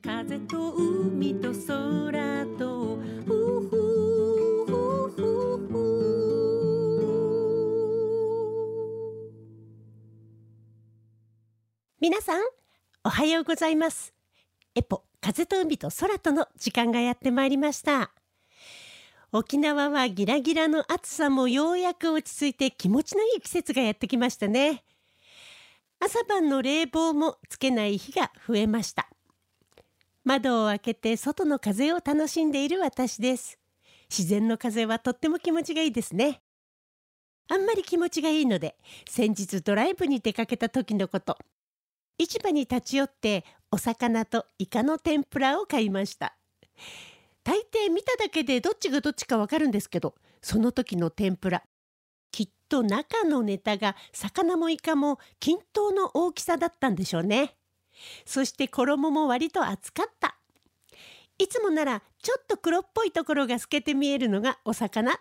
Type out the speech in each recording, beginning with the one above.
風と海と空と皆さんおはようございます。エポ風と海と空との時間がやってまいりました。沖縄はギラギラの暑さもようやく落ち着いて気持ちのいい季節がやってきましたね。朝晩の冷房もつけない日が増えました。窓を開けて外の風を楽しんでいる私です。自然の風はとっても気持ちがいいですね。あんまり気持ちがいいので先日ドライブに出かけた時のこと。市場に立ち寄ってお魚とイカの天ぷらを買いました。大抵見ただけでどっちがどっちかわかるんですけどその時の天ぷら。きっと中のネタが魚もイカも均等の大きさだったんでしょうね。そして衣も割と厚かった。いつもならちょっと黒っぽいところが透けて見えるのがお魚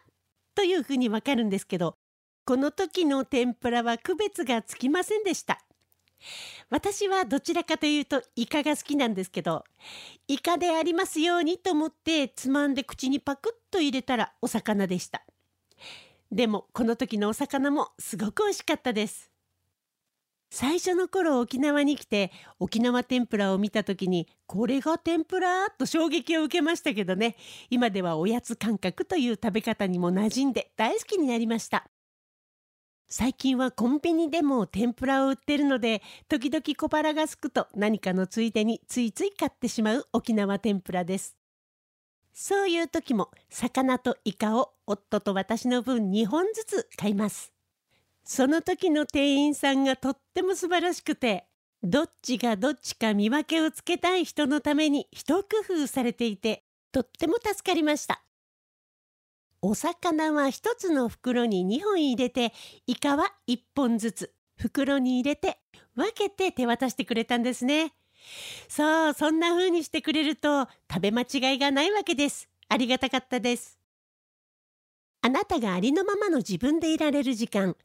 というふうにわかるんですけどこの時の天ぷらは区別がつきませんでした。私はどちらかというとイカが好きなんですけどイカでありますようにと思ってつまんで口にパクッと入れたらお魚でした。でもこの時のお魚もすごく美味しかったです。最初の頃沖縄に来て沖縄天ぷらを見た時にこれが天ぷら？と衝撃を受けましたけどね。今ではおやつ感覚という食べ方にも馴染んで大好きになりました。最近はコンビニでも天ぷらを売ってるので時々小腹がすくと何かのついでについつい買ってしまう沖縄天ぷらです。そういう時も魚とイカを夫と私の分2本ずつ買います。その時の店員さんがとっても素晴らしくてどっちがどっちか見分けをつけたい人のために一工夫されていてとっても助かりました。お魚は一つの袋に2本入れてイカは1本ずつ袋に入れて分けて手渡してくれたんですね。そうそんな風にしてくれると食べ間違いがないわけです。ありがたかったです。あなたがありのままの自分でいられる時間。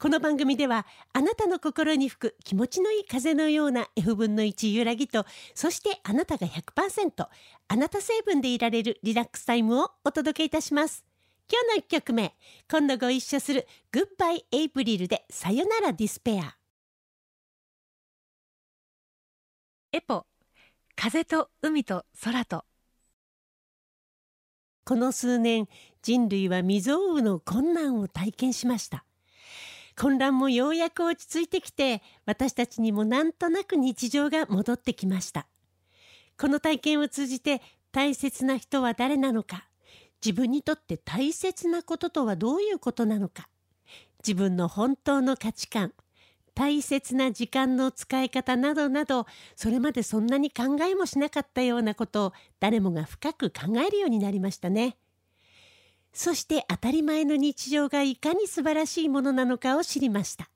この番組ではあなたの心に吹く気持ちのいい風のような F 分の1揺らぎとそしてあなたが100%あなた成分でいられるリラックスタイムをお届けいたします。今日の1曲目今度ご一緒する「グッバイ・エイプリル」で「さよならディスペア」エポ風と海と空と。この数年人類は未曾有の困難を体験しました混乱もようやく落ち着いてきて私たちにもなんとなく日常が戻ってきましたこの体験を通じて大切な人は誰なのか自分にとって大切なこととはどういうことなのか自分の本当の価値観大切な時間の使い方などなどそれまでそんなに考えもしなかったようなことを誰もが深く考えるようになりましたね。そして当たり前の日常がいかに素晴らしいものなのかを知りました。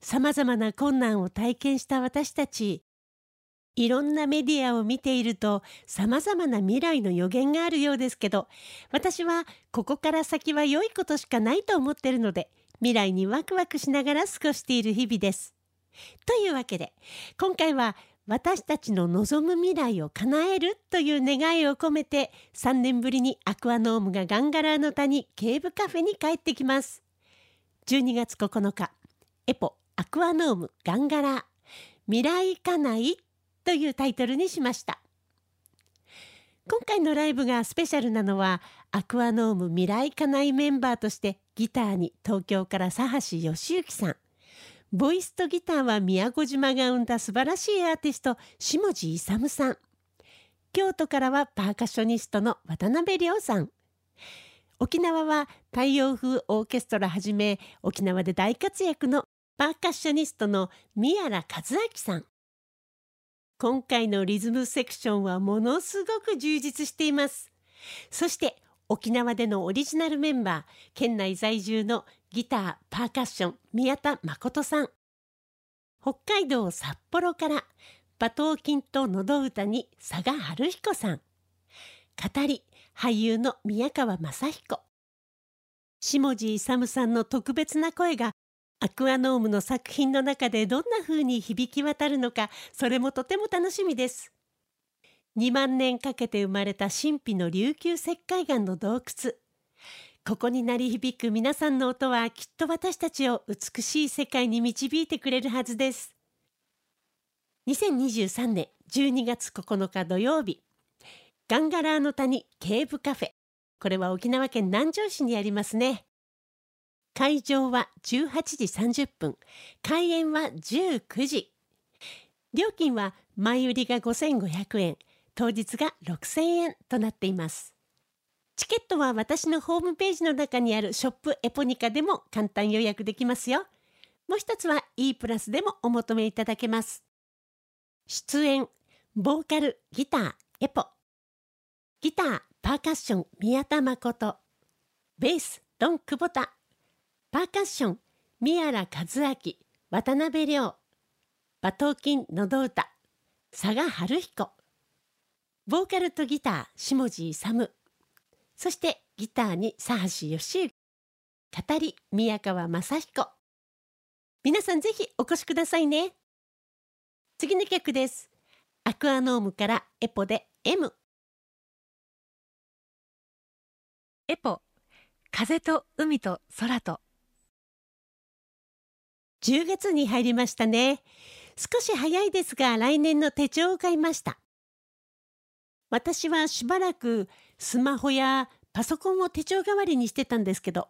さまざまな困難を体験した私たちいろんなメディアを見ていると様々な未来の予言があるようですけど私はここから先は良いことしかないと思ってるので未来にワクワクしながら過ごしている日々です。というわけで今回は私たちの望む未来を叶えるという願いを込めて3年ぶりにアクアノームがガンガラーの谷ケーブカフェに帰ってきます。12月9日エポアクアノームガンガラー。未来かないというタイトルにしました。今回のライブがスペシャルなのはアクアノーム未来家内メンバーとしてギターに東京から佐橋義行さん。ボイスとギターは宮古島が生んだ素晴らしいアーティスト下地勇さん。京都からはパーカッショニストの渡辺亮さん。沖縄は太陽風オーケストラはじめ沖縄で大活躍のパーカッショニストの宮良和明さん。今回のリズムセクションはものすごく充実しています。そして沖縄でのオリジナルメンバー県内在住のギターパーカッション宮田誠さん。北海道札幌から馬頭琴と喉歌に佐賀春彦さん。語り俳優の宮川雅彦。下地勇さんの特別な声がアクアノームの作品の中でどんな風に響き渡るのかそれもとても楽しみです。2万年かけて生まれた神秘の琉球石灰岩の洞窟。ここに鳴り響く皆さんの音はきっと私たちを美しい世界に導いてくれるはずです。2023年12月9日土曜日ガンガラーの谷ケーブカフェ。これは沖縄県南城市にありますね。会場は18時30分開演は19時料金は前売りが5500円当日が6000円となっています。チケットは私のホームページの中にあるショップエポニカでも簡単予約できますよ。もう一つは E プラスでもお求めいただけます。出演ボーカルギターエポ。ギターパーカッション宮田誠。ベースドン久保田。パーカッション宮原和明。渡辺亮。馬頭琴のど歌佐賀春彦。ボーカルとギター下地勇。そしてギターに佐橋義行語り宮川雅彦。皆さんぜひお越しくださいね。次の曲です。アクアノームからエポで M エポ風と海と空と。10月に入りましたね。少し早いですが来年の手帳を買いました。私はしばらくスマホやパソコンを手帳代わりにしてたんですけど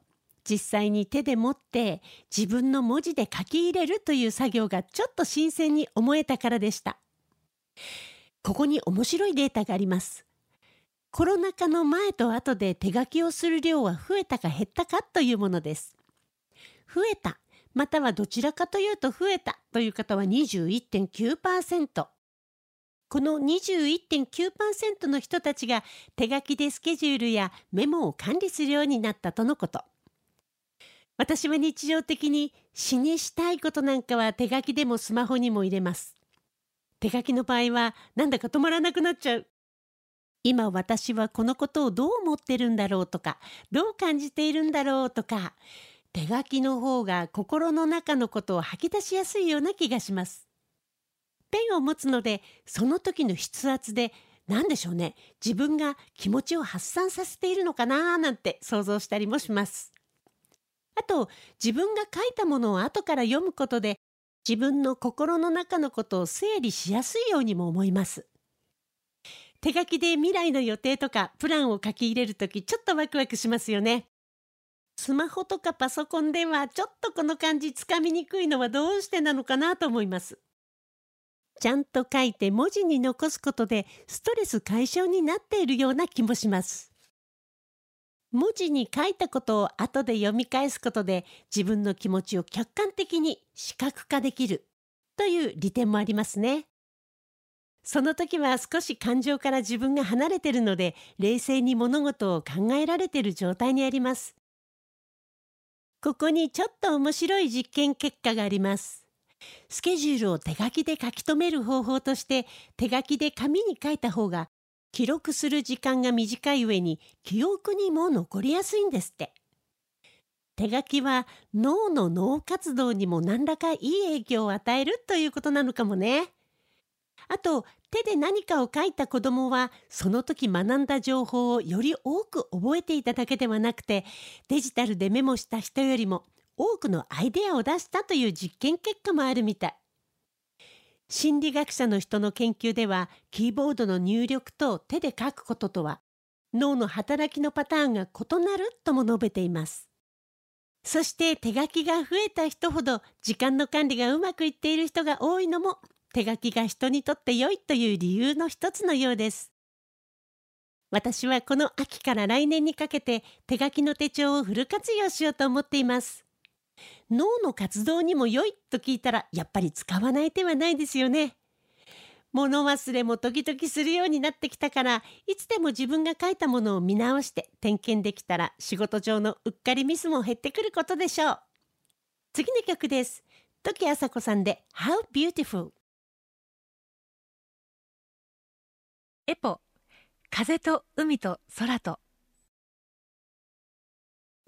実際に手で持って自分の文字で書き入れるという作業がちょっと新鮮に思えたからでした。ここに面白いデータがあります。コロナ禍の前と後で手書きをする量は増えたか減ったかというものです。増えたまたはどちらかというと増えたという方は21.9%この21.9%の人たちが手書きでスケジュールやメモを管理するようになったとのこと。私は日常的に詩にしたいことなんかは手書きでもスマホにも入れます。手書きの場合はなんだか止まらなくなっちゃう。今私はこのことをどう思ってるんだろうとかどう感じているんだろうとか手書きの方が心の中のことを吐き出しやすいような気がします。ペンを持つのでその時の筆圧で何でしょうね自分が気持ちを発散させているのかななんて想像したりもします。あと自分が書いたものを後から読むことで自分の心の中のことを整理しやすいようにも思います。手書きで未来の予定とかプランを書き入れるときちょっとワクワクしますよね。スマホとかパソコンではちょっとこの感じつかみにくいのはどうしてなのかなと思います。ちゃんと書いて文字に残すことでストレス解消になっているような気もします。文字に書いたことを後で読み返すことで自分の気持ちを客観的に視覚化できるという利点もありますね。その時は少し感情から自分が離れているので冷静に物事を考えられている状態にあります。ここにちょっと面白い実験結果があります。スケジュールを手書きで書き留める方法として手書きで紙に書いた方が記録する時間が短い上に記憶にも残りやすいんですって。手書きは脳の脳活動にも何らかいい影響を与えるということなのかもね。あと手で何かを書いた子どもはその時学んだ情報をより多く覚えていただけではなくてデジタルでメモした人よりも多くのアイデアを出したという実験結果もあるみたい。心理学者の人の研究ではキーボードの入力と手で書くこととは脳の働きのパターンが異なるとも述べています。そして手書きが増えた人ほど時間の管理がうまくいっている人が多いのも手書きが人にとって良いという理由の一つのようです。私はこの秋から来年にかけて手書きの手帳をフル活用しようと思っています。脳の活動にも良いと聞いたらやっぱり使わない手はないですよね。物忘れも時々するようになってきたからいつでも自分が書いたものを見直して点検できたら仕事上のうっかりミスも減ってくることでしょう。次の曲です。時あさこさんで How Beautiful エポ風と海と空と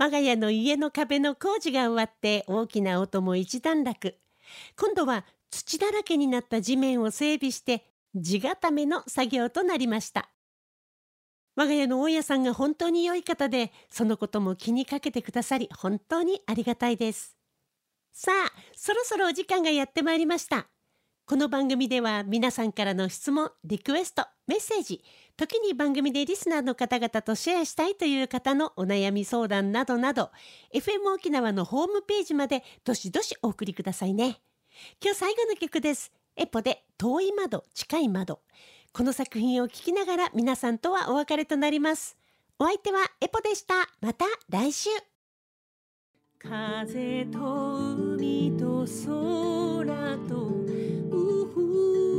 我が家の家の壁の工事が終わって大きな音も一段落。今度は土だらけになった地面を整備して地固めの作業となりました。我が家の大家さんが本当に良い方でそのことも気にかけてくださり本当にありがたいです。さあそろそろお時間がやってまいりました。この番組では皆さんからの質問リクエストメッセージ時に番組でリスナーの方々とシェアしたいという方のお悩み相談などなど FM 沖縄のホームページまでどしどしお送りくださいね。今日最後の曲です。エポで遠い窓近い窓。この作品を聴きながら皆さんとはお別れとなります。お相手はエポでした。また来週。風と海と空とうふ